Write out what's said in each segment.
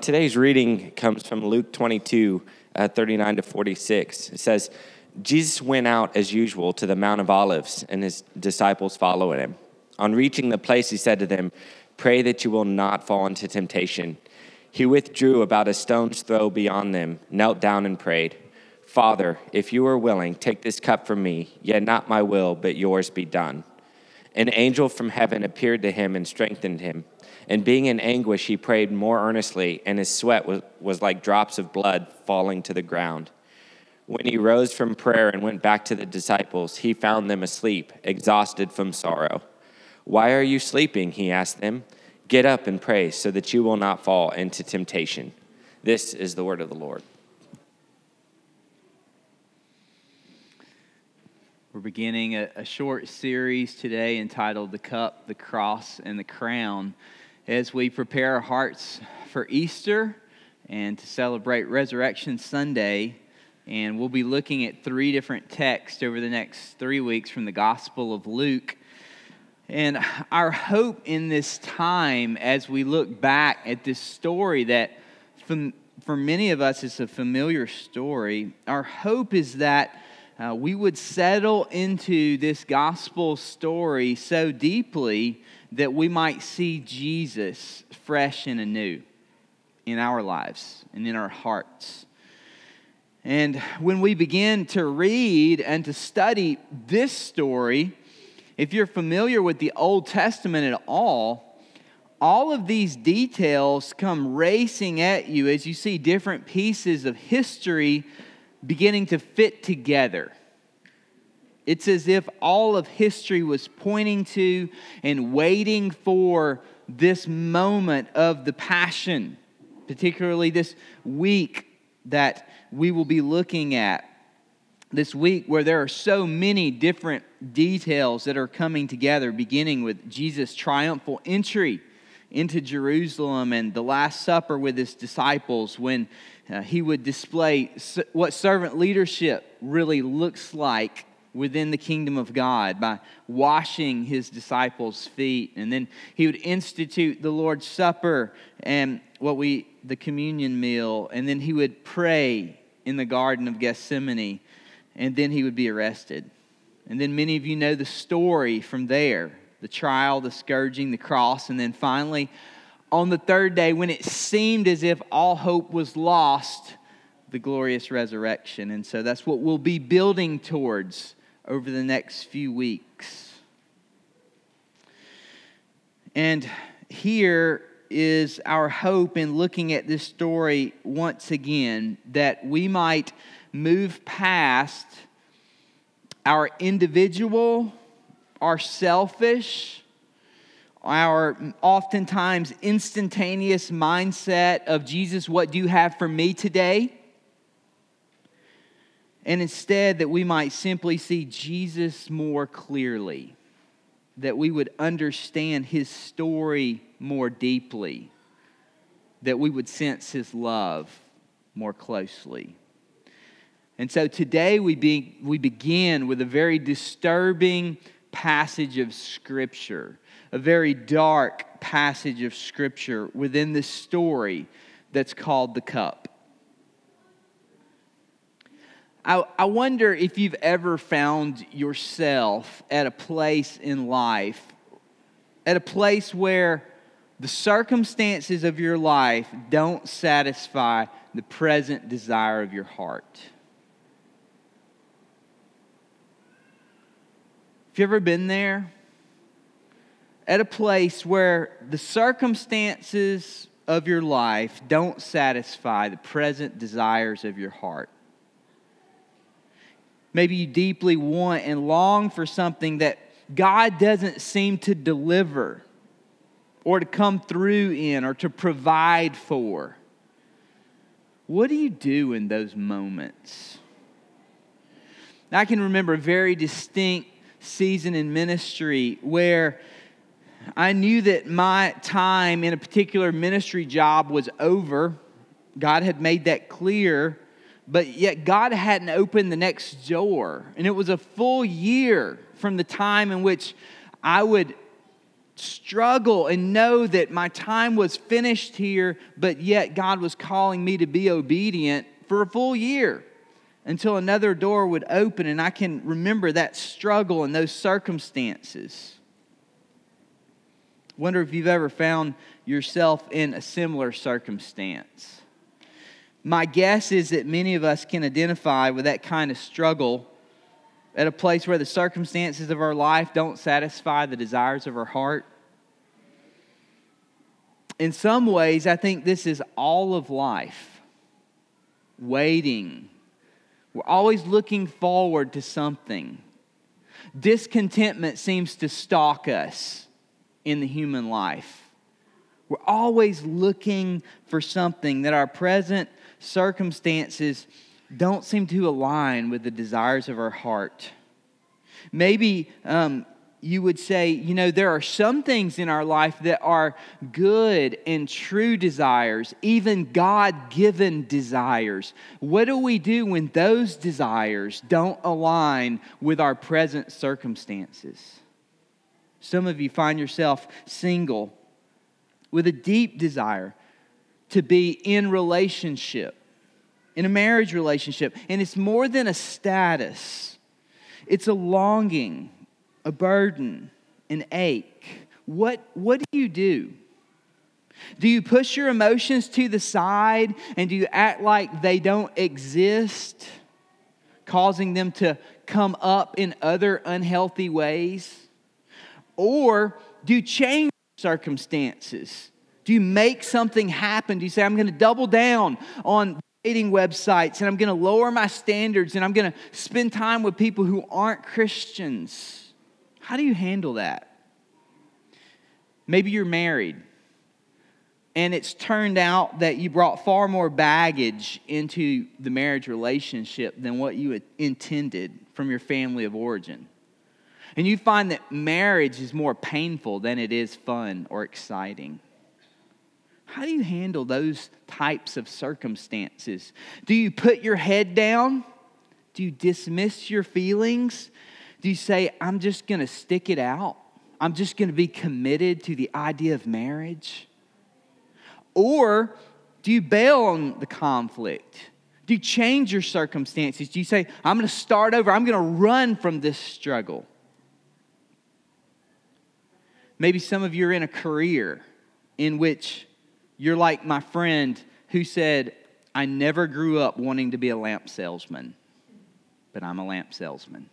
Today's reading comes from Luke 22, uh, 39 to 46. It says, Jesus went out as usual to the Mount of Olives, and his disciples followed him. On reaching the place, he said to them, Pray that you will not fall into temptation. He withdrew about a stone's throw beyond them, knelt down, and prayed, Father, if you are willing, take this cup from me, yet not my will, but yours be done. An angel from heaven appeared to him and strengthened him. And being in anguish, he prayed more earnestly, and his sweat was, was like drops of blood falling to the ground. When he rose from prayer and went back to the disciples, he found them asleep, exhausted from sorrow. Why are you sleeping? He asked them. Get up and pray so that you will not fall into temptation. This is the word of the Lord. We're beginning a, a, short series today entitled The Cup, the Cross, and the Crown as we prepare our hearts for Easter and to celebrate Resurrection Sunday. And we'll be looking at three different texts over the next three weeks from the Gospel of Luke. And our hope in this time, as we look back at this story that for many of us is a familiar story, our hope is that uh, we would settle into this gospel story so deeply that we might see Jesus fresh and anew in our lives and in our hearts. And when we begin to read and to study this story, if you're familiar with the Old Testament at all, all of these details come racing at you as you see different pieces of history beginning to fit together. It's as if all of history was pointing to and waiting for this moment of the passion, particularly this week that we will be looking at. This week, where there are so many different details that are coming together, beginning with Jesus' triumphal entry into Jerusalem and the Last Supper with his disciples, when uh, he would display what servant leadership really looks like within the kingdom of God by washing his disciples' feet. And then he would institute the Lord's Supper and what we, the communion meal. And then he would pray in the Garden of Gethsemane. And then he would be arrested. And then many of you know the story from there the trial, the scourging, the cross. And then finally, on the third day, when it seemed as if all hope was lost, the glorious resurrection. And so that's what we'll be building towards over the next few weeks. And here is our hope in looking at this story once again that we might move past our individual, our selfish, our oftentimes instantaneous mindset of Jesus, what do you have for me today? And instead that we might simply see Jesus more clearly, that we would understand his story more deeply, that we would sense his love more closely. And so today we, be, we begin with a very disturbing passage of Scripture, a very dark passage of Scripture within this story that's called the cup. I, I wonder if you've ever found yourself at a place in life, at a place where the circumstances of your life don't satisfy the present desire of your heart. Have you ever been there? At a place where the circumstances of your life don't satisfy the present desires of your heart. Maybe you deeply want and long for something that God doesn't seem to deliver or to come through in or to provide for. What do you do in those moments? I can remember a very distinct season in ministry where I knew that my time in a particular ministry job was over. God had made that clear but yet God hadn't opened the next door. And it was a full year from the time in which I would struggle and know that my time was finished here, but yet God was calling me to be obedient for a full year until another door would open. And I can remember that struggle and those circumstances. Wonder if you've ever found yourself in a similar circumstance. My guess is that many of us can identify with that kind of struggle at a place where the circumstances of our life don't satisfy the desires of our heart. In some ways, I think this is all of life waiting. We're always looking forward to something. Discontentment seems to stalk us in the human life. We're always looking for something that our present circumstances don't seem to align with the desires of our heart. Maybe um, you would say, you know, there are some things in our life that are good and true desires, even God given desires. What do we do when those desires don't align with our present circumstances? Some of you find yourself single with a deep desire to be in relationship, in a marriage relationship. And it's more than a status, it's a longing, a burden, an ache. What, what do you do? Do you push your emotions to the side and do you act like they don't exist, causing them to come up in other unhealthy ways? Or do you change circumstances? Do you make something happen? Do you say, I'm going to double down on dating websites and I'm going to lower my standards and I'm going to spend time with people who aren't Christians? How do you handle that? Maybe you're married and it's turned out that you brought far more baggage into the marriage relationship than what you intended from your family of origin. And you find that marriage is more painful than it is fun or exciting. How do you handle those types of circumstances? Do you put your head down? Do you dismiss your feelings? Do you say, I'm just going to stick it out? I'm just going to be committed to the idea of marriage? Or do you bail on the conflict? Do you change your circumstances? Do you say, I'm going to start over? I'm going to run from this struggle? Maybe some of you are in a career in which you're like my friend who said, I never grew up wanting to be a lamp salesman, but I'm a lamp salesman.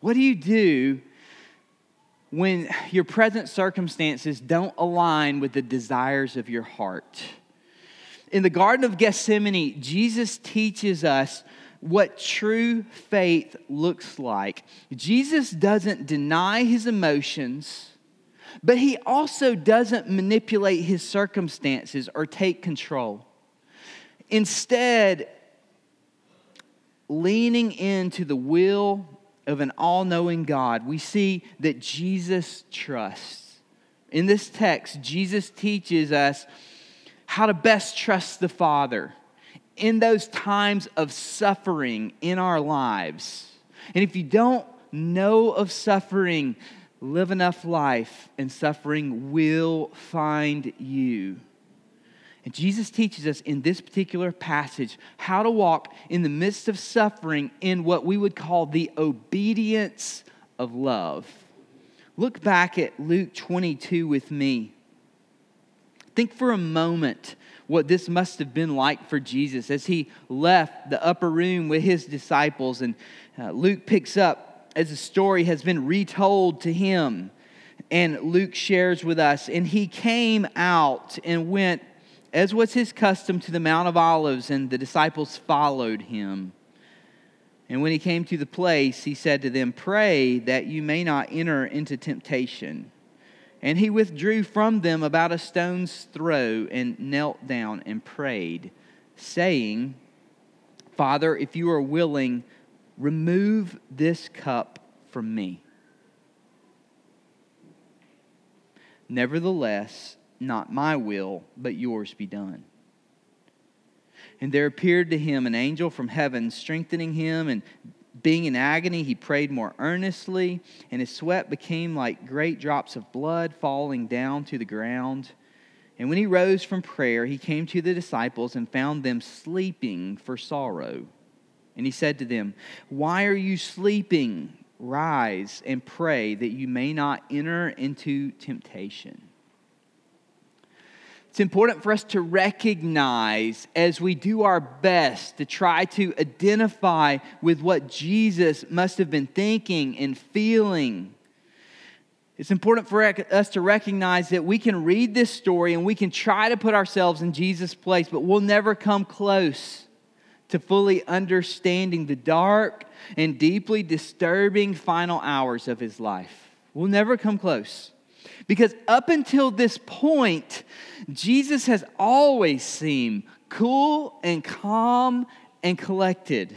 What do you do when your present circumstances don't align with the desires of your heart? In the Garden of Gethsemane, Jesus teaches us what true faith looks like. Jesus doesn't deny his emotions, but he also doesn't manipulate his circumstances or take control. Instead, leaning into the will of an all knowing God, we see that Jesus trusts. In this text, Jesus teaches us how to best trust the Father in those times of suffering in our lives. And if you don't know of suffering, live enough life, and suffering will find you. And Jesus teaches us in this particular passage how to walk in the midst of suffering in what we would call the obedience of love. Look back at Luke 22 with me. Think for a moment what this must have been like for Jesus as he left the upper room with his disciples. And uh, Luke picks up as the story has been retold to him. And Luke shares with us, and he came out and went, as was his custom, to the Mount of Olives, and the disciples followed him. And when he came to the place, he said to them, Pray that you may not enter into temptation. And he withdrew from them about a stone's throw and knelt down and prayed, saying, Father, if you are willing, remove this cup from me. Nevertheless, not my will, but yours be done. And there appeared to him an angel from heaven, strengthening him, and Being in agony, he prayed more earnestly, and his sweat became like great drops of blood falling down to the ground. And when he rose from prayer, he came to the disciples and found them sleeping for sorrow. And he said to them, Why are you sleeping? Rise and pray that you may not enter into temptation. It's important for us to recognize as we do our best to try to identify with what Jesus must have been thinking and feeling. It's important for us to recognize that we can read this story and we can try to put ourselves in Jesus' place, but we'll never come close to fully understanding the dark and deeply disturbing final hours of his life. We'll never come close. Because up until this point, Jesus has always seemed cool and calm and collected.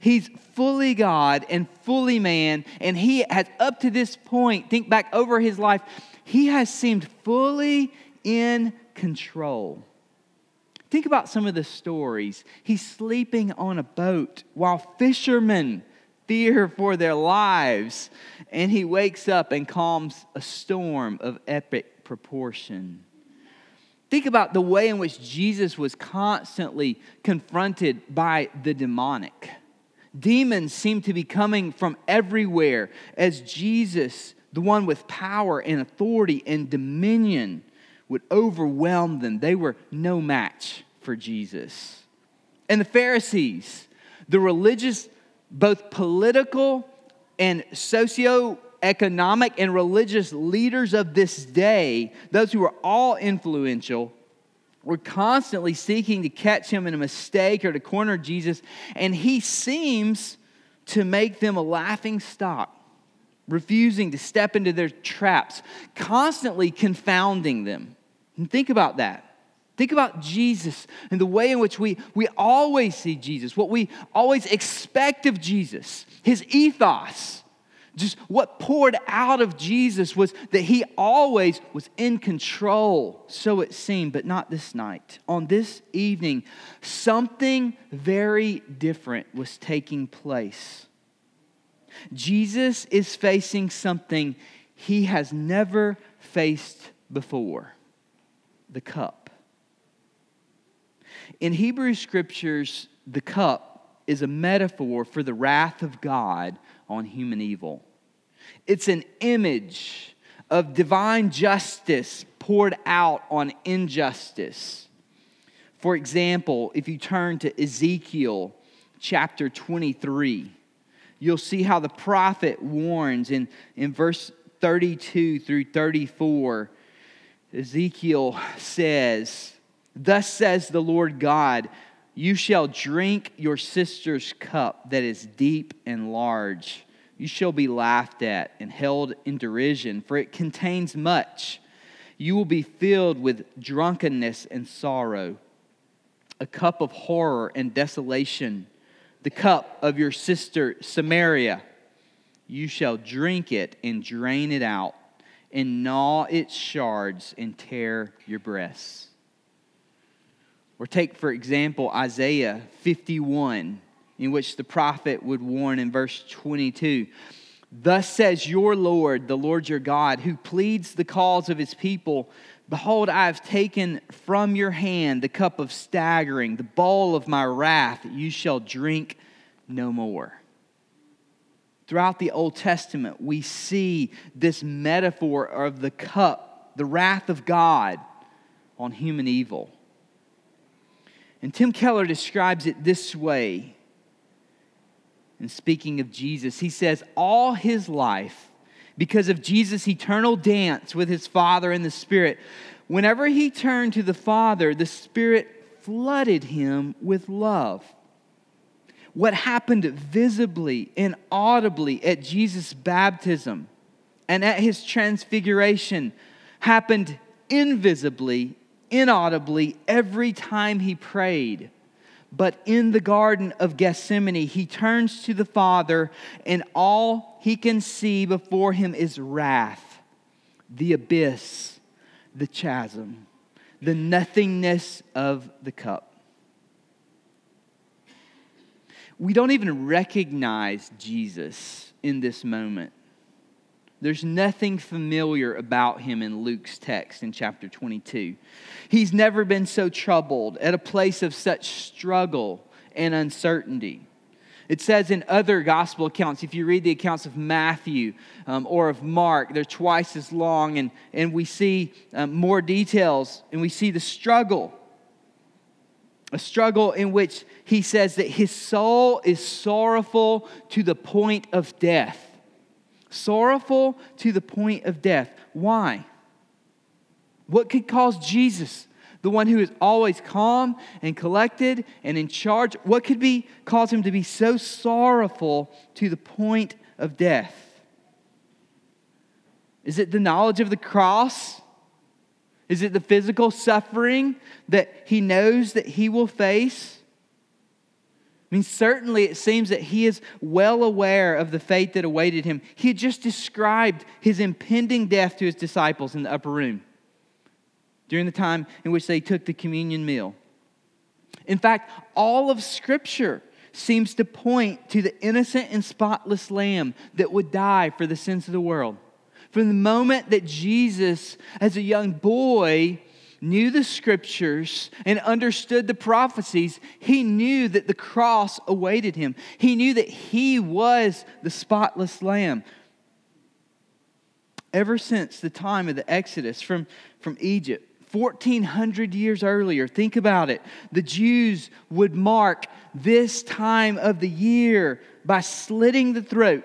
He's fully God and fully man, and he has, up to this point, think back over his life, he has seemed fully in control. Think about some of the stories. He's sleeping on a boat while fishermen fear for their lives. And he wakes up and calms a storm of epic proportion. Think about the way in which Jesus was constantly confronted by the demonic. Demons seem to be coming from everywhere as Jesus, the one with power and authority and dominion, would overwhelm them. They were no match for Jesus. And the Pharisees, the religious both political and socio-economic and religious leaders of this day, those who were all influential, were constantly seeking to catch him in a mistake or to corner Jesus, and he seems to make them a laughing stock, refusing to step into their traps, constantly confounding them. And think about that. Think about Jesus and the way in which we, we always see Jesus, what we always expect of Jesus, his ethos. Just what poured out of Jesus was that he always was in control, so it seemed, but not this night. On this evening, something very different was taking place. Jesus is facing something he has never faced before the cup. In Hebrew scriptures, the cup is a metaphor for the wrath of God on human evil. It's an image of divine justice poured out on injustice. For example, if you turn to Ezekiel chapter 23, you'll see how the prophet warns in, in verse 32 through 34. Ezekiel says, Thus says the Lord God You shall drink your sister's cup that is deep and large. You shall be laughed at and held in derision, for it contains much. You will be filled with drunkenness and sorrow, a cup of horror and desolation, the cup of your sister Samaria. You shall drink it and drain it out, and gnaw its shards and tear your breasts. Or take, for example, Isaiah 51, in which the prophet would warn in verse 22 Thus says your Lord, the Lord your God, who pleads the cause of his people Behold, I have taken from your hand the cup of staggering, the bowl of my wrath. You shall drink no more. Throughout the Old Testament, we see this metaphor of the cup, the wrath of God on human evil. And Tim Keller describes it this way. In speaking of Jesus, he says, All his life, because of Jesus' eternal dance with his Father in the Spirit, whenever he turned to the Father, the Spirit flooded him with love. What happened visibly and audibly at Jesus' baptism and at his transfiguration happened invisibly inaudibly every time he prayed. But in the Garden of Gethsemane, he turns to the Father, and all he can see before him is wrath, the abyss, the chasm, the nothingness of the cup. We don't even recognize Jesus in this moment. There's nothing familiar about him in Luke's text in chapter 22. He's never been so troubled at a place of such struggle and uncertainty. It says in other gospel accounts, if you read the accounts of Matthew um, or of Mark, they're twice as long, and, and we see um, more details, and we see the struggle. A struggle in which he says that his soul is sorrowful to the point of death. Sorrowful to the point of death. Why? What could cause Jesus the one who is always calm and collected and in charge, what could be cause him to be so sorrowful to the point of death? Is it the knowledge of the cross? Is it the physical suffering that he knows that he will face? I mean, certainly it seems that he is well aware of the fate that awaited him. He had just described his impending death to his disciples in the upper room during the time in which they took the communion meal. In fact, all of Scripture seems to point to the innocent and spotless Lamb that would die for the sins of the world. From the moment that Jesus, as a young boy, knew the scriptures and understood the prophecies, he knew that the cross awaited him. He knew that he was the spotless lamb. Ever since the time of the Exodus from, from Egypt, 1400 years earlier, think about it. The Jews would mark this time of the year by slitting the throat,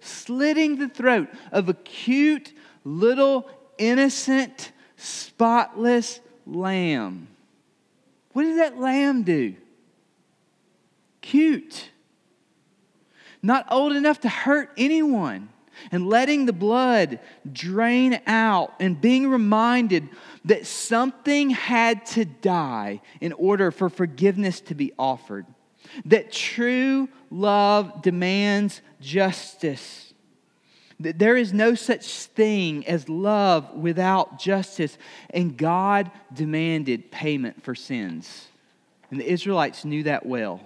slitting the throat of a cute, little, innocent, spotless lamb. What did that lamb do? Cute. Not old enough to hurt anyone and letting the blood drain out and being reminded that something had to die in order for forgiveness to be offered. That true love demands justice. There is no such thing as love without justice. And God demanded payment for sins. And the Israelites knew that well.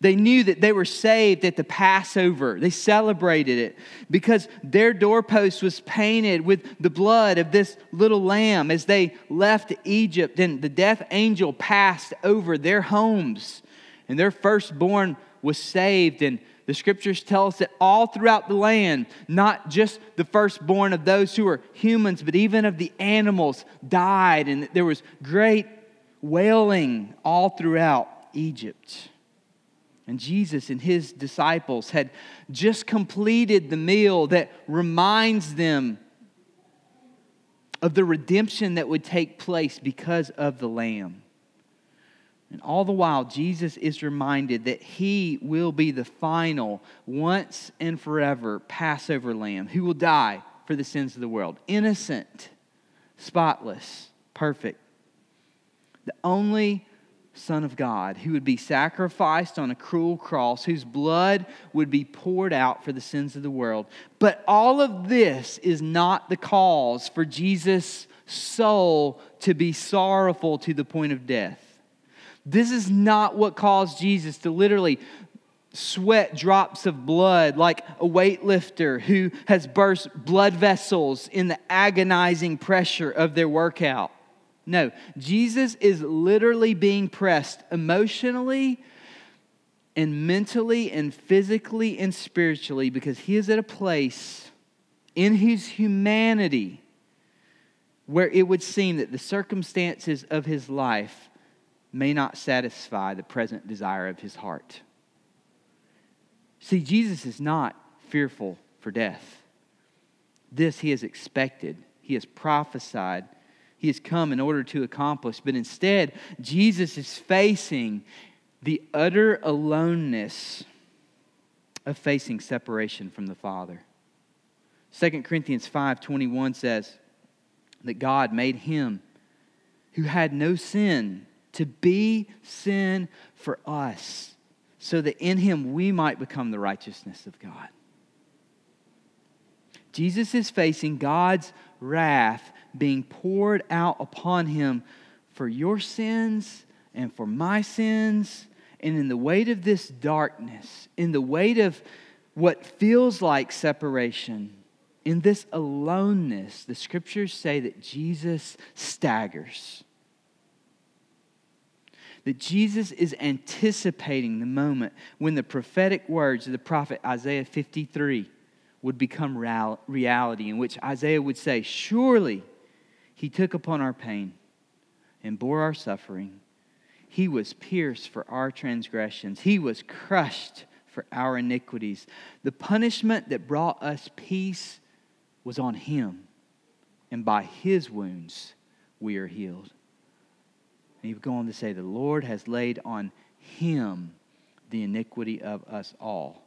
They knew that they were saved at the Passover. They celebrated it because their doorpost was painted with the blood of this little lamb as they left Egypt. And the death angel passed over their homes, and their firstborn was saved. And the scriptures tell us that all throughout the land, not just the firstborn of those who were humans, but even of the animals died. And there was great wailing all throughout Egypt. And Jesus and his disciples had just completed the meal that reminds them of the redemption that would take place because of the Lamb. And all the while, Jesus is reminded that he will be the final, once and forever Passover lamb who will die for the sins of the world. Innocent, spotless, perfect. The only Son of God, who would be sacrificed on a cruel cross, whose blood would be poured out for the sins of the world. But all of this is not the cause for Jesus' soul to be sorrowful to the point of death. This is not what caused Jesus to literally sweat drops of blood like a weightlifter who has burst blood vessels in the agonizing pressure of their workout. No, Jesus is literally being pressed emotionally and mentally and physically and spiritually because he is at a place in his humanity where it would seem that the circumstances of his life may not satisfy the present desire of his heart. See, Jesus is not fearful for death. This he has expected, he has prophesied he has come in order to accomplish. But instead, Jesus is facing the utter aloneness of facing separation from the Father. 2 Corinthians 5:21 says that God made him who had no sin to be sin for us so that in him we might become the righteousness of God. Jesus is facing God's wrath being poured out upon him for your sins and for my sins And in the weight of this darkness, in the weight of what feels like separation, in this aloneness, the scriptures say that Jesus staggers. That Jesus is anticipating the moment when the prophetic words of the prophet Isaiah 53 would become reality, in which Isaiah would say, Surely he took upon our pain and bore our suffering. He was pierced for our transgressions, he was crushed for our iniquities. The punishment that brought us peace was on him, and by his wounds we are healed. And he would go on to say, The Lord has laid on him the iniquity of us all.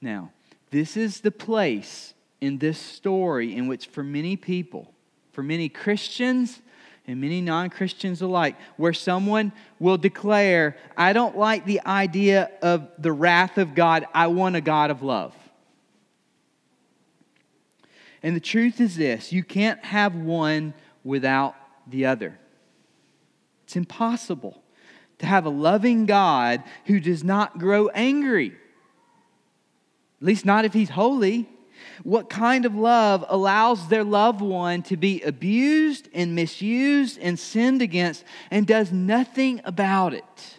Now, this is the place in this story in which, for many people, for many Christians and many non Christians alike, where someone will declare, I don't like the idea of the wrath of God, I want a God of love. And the truth is this you can't have one without the other. It's impossible to have a loving God who does not grow angry, at least not if he's holy. What kind of love allows their loved one to be abused and misused and sinned against and does nothing about it?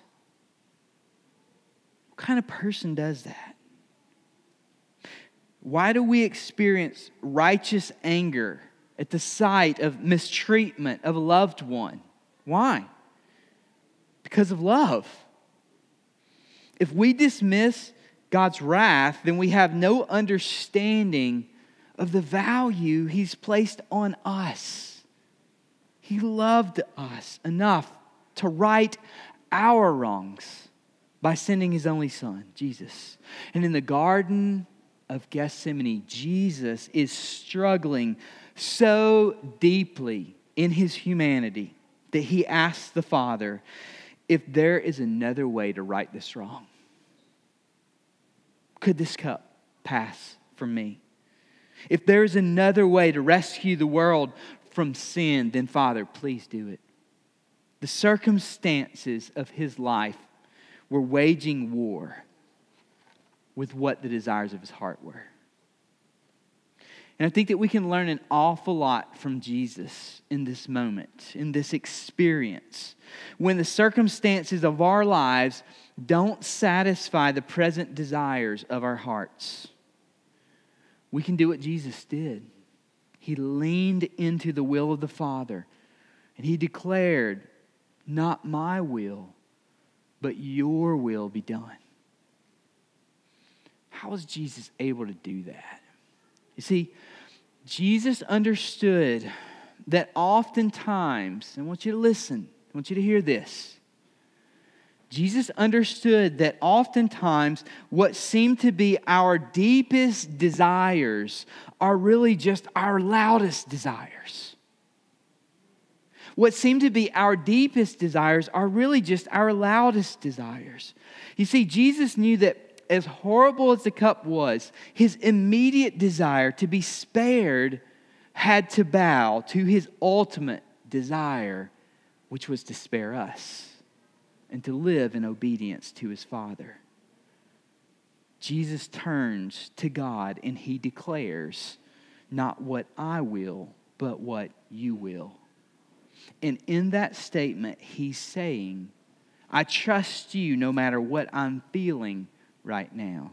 What kind of person does that? Why do we experience righteous anger at the sight of mistreatment of a loved one? Why? Because of love. If we dismiss God's wrath, then we have no understanding of the value He's placed on us. He loved us enough to right our wrongs by sending His only Son, Jesus. And in the Garden of Gethsemane, Jesus is struggling so deeply in His humanity that He asks the Father if there is another way to right this wrong. Could this cup pass from me? If there's another way to rescue the world from sin, then Father, please do it. The circumstances of his life were waging war with what the desires of his heart were. And I think that we can learn an awful lot from Jesus in this moment, in this experience. When the circumstances of our lives don't satisfy the present desires of our hearts, we can do what Jesus did. He leaned into the will of the Father and he declared, Not my will, but your will be done. How was Jesus able to do that? You see, Jesus understood that oftentimes, I want you to listen, I want you to hear this. Jesus understood that oftentimes what seem to be our deepest desires are really just our loudest desires. What seem to be our deepest desires are really just our loudest desires. You see, Jesus knew that as horrible as the cup was, his immediate desire to be spared had to bow to his ultimate desire, which was to spare us and to live in obedience to his Father. Jesus turns to God and he declares, Not what I will, but what you will. And in that statement, he's saying, I trust you no matter what I'm feeling right now.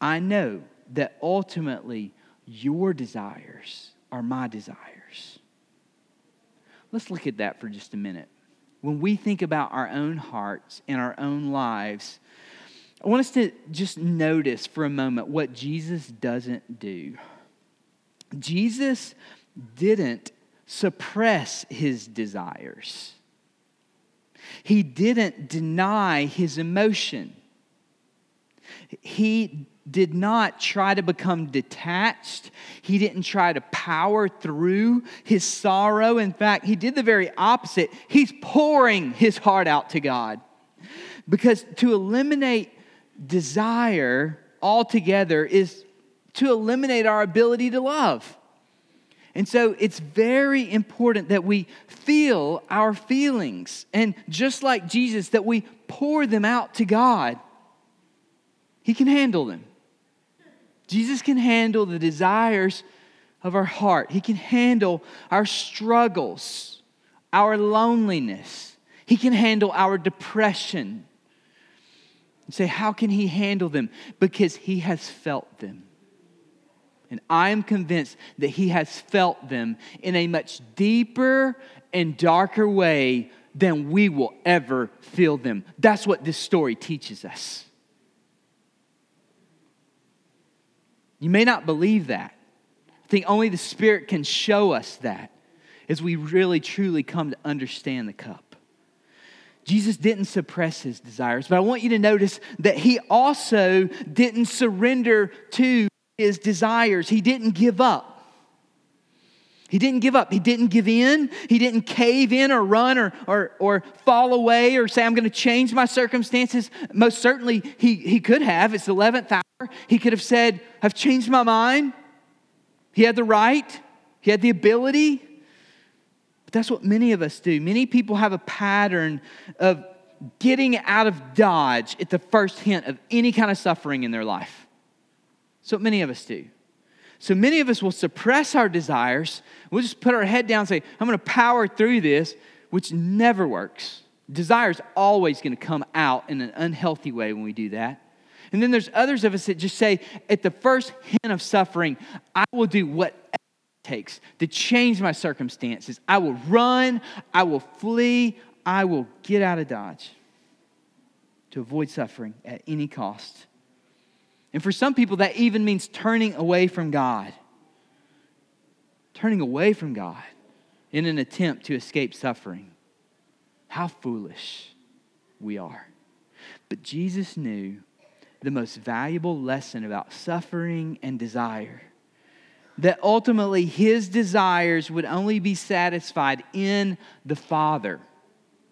I know that ultimately your desires are my desires. Let's look at that for just a minute. When we think about our own hearts and our own lives, I want us to just notice for a moment what Jesus doesn't do. Jesus didn't suppress his desires. He didn't deny his emotion. He did not try to become detached. He didn't try to power through his sorrow. In fact, he did the very opposite. He's pouring his heart out to God. Because to eliminate desire altogether is to eliminate our ability to love. And so it's very important that we feel our feelings. And just like Jesus, that we pour them out to God. He can handle them. Jesus can handle the desires of our heart, He can handle our struggles, our loneliness, He can handle our depression. Say, How can He handle them? Because He has felt them. And I am convinced that he has felt them in a much deeper and darker way than we will ever feel them. That's what this story teaches us. You may not believe that. I think only the Spirit can show us that as we really truly come to understand the cup. Jesus didn't suppress his desires, but I want you to notice that he also didn't surrender to his desires. He didn't give up. He didn't give up. He didn't give in. He didn't cave in or run or, or, or fall away or say, I'm going to change my circumstances. Most certainly, he, he could have. It's the 11th hour. He could have said, I've changed my mind. He had the right, he had the ability. But that's what many of us do. Many people have a pattern of getting out of Dodge at the first hint of any kind of suffering in their life. So many of us do. So many of us will suppress our desires. We'll just put our head down and say, I'm going to power through this, which never works. Desire is always going to come out in an unhealthy way when we do that. And then there's others of us that just say, at the first hint of suffering, I will do whatever it takes to change my circumstances. I will run, I will flee, I will get out of Dodge to avoid suffering at any cost. And for some people, that even means turning away from God. Turning away from God in an attempt to escape suffering. How foolish we are. But Jesus knew the most valuable lesson about suffering and desire that ultimately his desires would only be satisfied in the Father.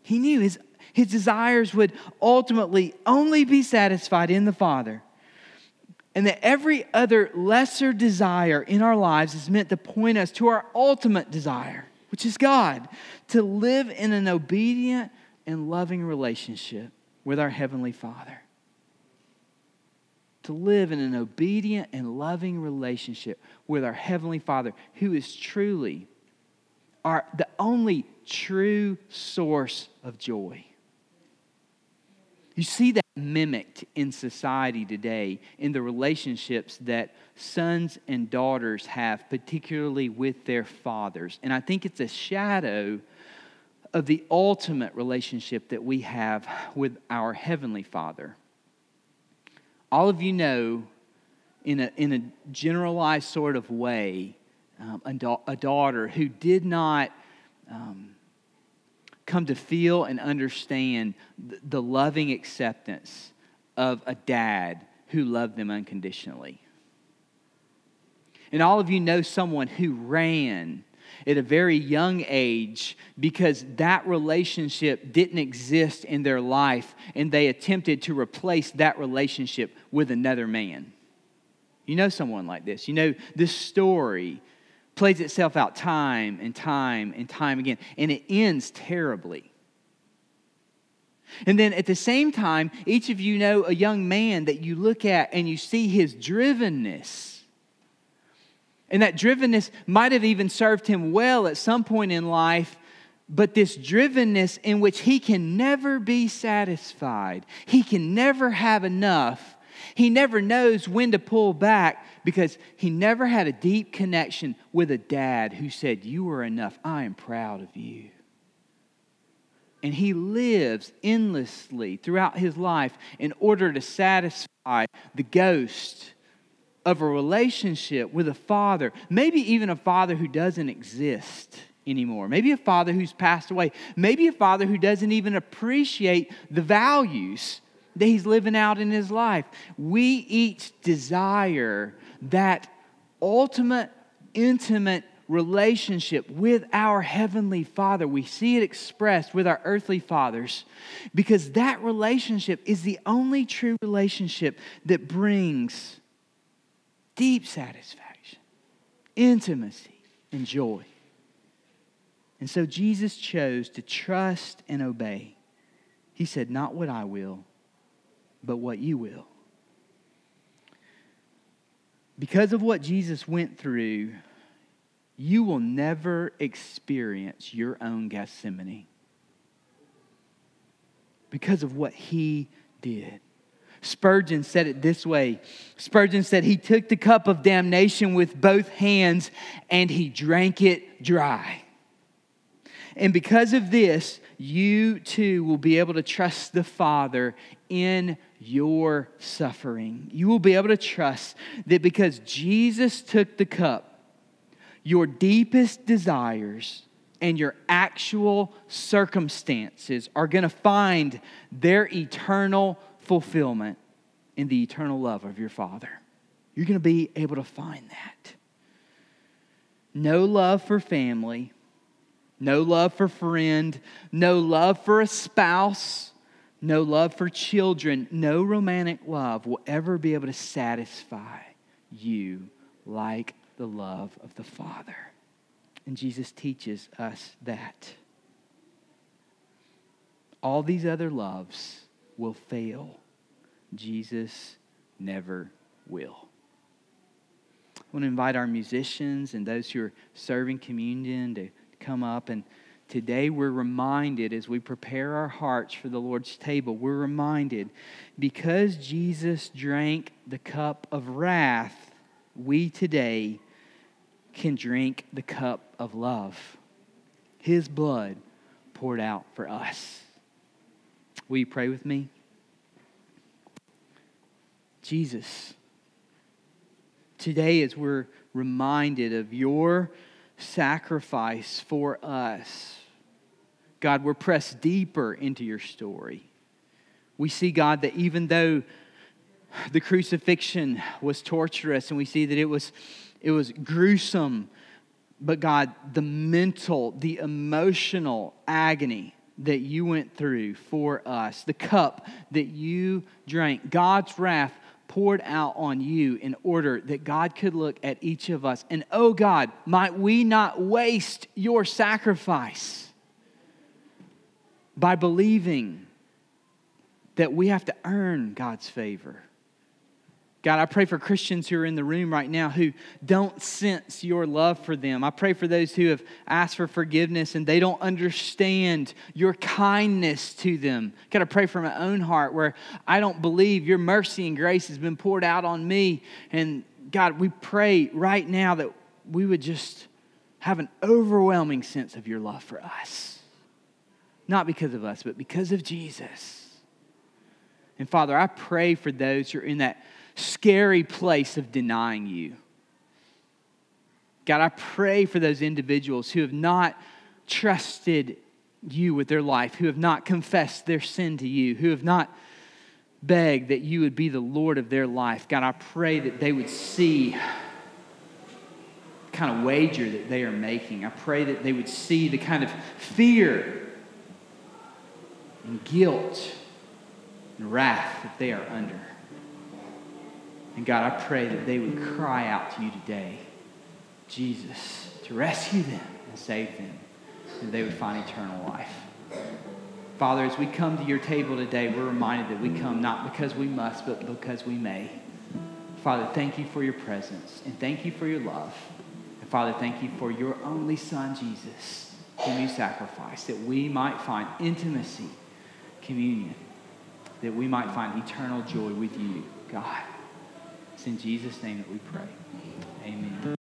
He knew his, his desires would ultimately only be satisfied in the Father and that every other lesser desire in our lives is meant to point us to our ultimate desire, which is God, to live in an obedient and loving relationship with our Heavenly Father. To live in an obedient and loving relationship with our Heavenly Father, who is truly our, the only true source of joy. You see that mimicked in society today in the relationships that sons and daughters have, particularly with their fathers. And I think it's a shadow of the ultimate relationship that we have with our Heavenly Father. All of you know, in a, in a generalized sort of way, um, a, da- a, daughter who did not. Um, come to feel and understand the loving acceptance of a dad who loved them unconditionally. And all of you know someone who ran at a very young age because that relationship didn't exist in their life and they attempted to replace that relationship with another man. You know someone like this. You know this story plays itself out time and time and time again, and it ends terribly. And then at the same time, each of you know a young man that you look at and you see his drivenness. And that drivenness might have even served him well at some point in life, but this drivenness in which he can never be satisfied, he can never have enough he never knows when to pull back because he never had a deep connection with a dad who said, You are enough. I am proud of you. And he lives endlessly throughout his life in order to satisfy the ghost of a relationship with a father, maybe even a father who doesn't exist anymore. Maybe a father who's passed away. Maybe a father who doesn't even appreciate the values that he's living out in his life. We each desire that ultimate, intimate relationship with our Heavenly Father. We see it expressed with our earthly fathers because that relationship is the only true relationship that brings deep satisfaction, intimacy, and joy. And so Jesus chose to trust and obey. He said, Not what I will, but what you will. Because of what Jesus went through, you will never experience your own Gethsemane because of what he did. Spurgeon said it this way Spurgeon said, He took the cup of damnation with both hands and he drank it dry. And because of this, you too will be able to trust the Father in your suffering. You will be able to trust that because Jesus took the cup, your deepest desires and your actual circumstances are going to find their eternal fulfillment in the eternal love of your Father. You're going to be able to find that. No love for family, no love for friend, no love for a spouse, no love for children, no romantic love will ever be able to satisfy you like the love of the Father. And Jesus teaches us that. All these other loves will fail. Jesus never will. I want to invite our musicians and those who are serving communion to come up. And today we're reminded as we prepare our hearts for the Lord's table, we're reminded because Jesus drank the cup of wrath, we today can drink the cup of love. His blood poured out for us. Will you pray with me? Jesus, today as we're reminded of your sacrifice for us, God, we're pressed deeper into your story. We see, God, that even though the crucifixion was torturous and we see that it was, it was gruesome, but God, the mental, the emotional agony that you went through for us, the cup that you drank, God's wrath poured out on you in order that God could look at each of us. And oh God, might we not waste your sacrifice by believing that we have to earn God's favor. God, I pray for Christians who are in the room right now who don't sense your love for them. I pray for those who have asked for forgiveness and they don't understand your kindness to them. God, I pray for my own heart where I don't believe your mercy and grace has been poured out on me. And God, we pray right now that we would just have an overwhelming sense of your love for us. Not because of us, but because of Jesus. And Father, I pray for those who are in that scary place of denying you. God, I pray for those individuals who have not trusted you with their life, who have not confessed their sin to you, who have not begged that you would be the Lord of their life. God, I pray that they would see the kind of wager that they are making. I pray that they would see the kind of fear and guilt and wrath that they are under. And God, I pray that they would cry out to you today, Jesus, to rescue them and save them, and they would find eternal life. Father, as we come to your table today, we're reminded that we come not because we must, but because we may. Father, thank you for your presence, and thank you for your love. And Father, thank you for your only Son, Jesus, whom you sacrificed, that we might find intimacy, communion, that we might find eternal joy with you, God. It's in Jesus' name that we pray. Amen.